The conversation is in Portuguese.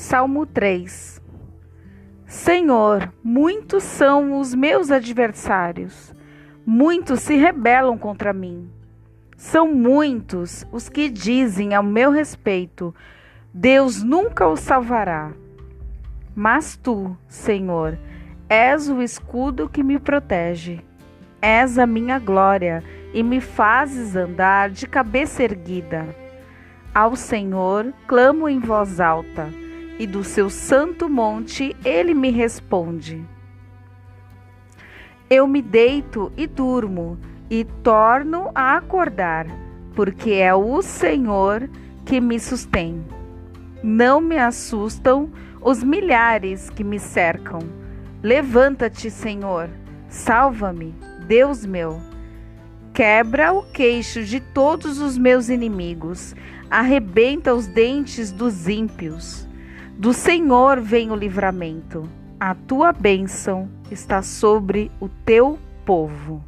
Salmo 3 Senhor, muitos são os meus adversários, muitos se rebelam contra mim. São muitos os que dizem ao meu respeito: Deus nunca o salvará. Mas tu, Senhor, és o escudo que me protege. És a minha glória e me fazes andar de cabeça erguida. Ao Senhor clamo em voz alta, e do seu santo monte ele me responde. Eu me deito e durmo, e torno a acordar, porque é o Senhor que me sustém. Não me assustam os milhares que me cercam. Levanta-te, Senhor, salva-me, Deus meu. Quebra o queixo de todos os meus inimigos, arrebenta os dentes dos ímpios. Do Senhor vem o livramento, a tua bênção está sobre o teu povo.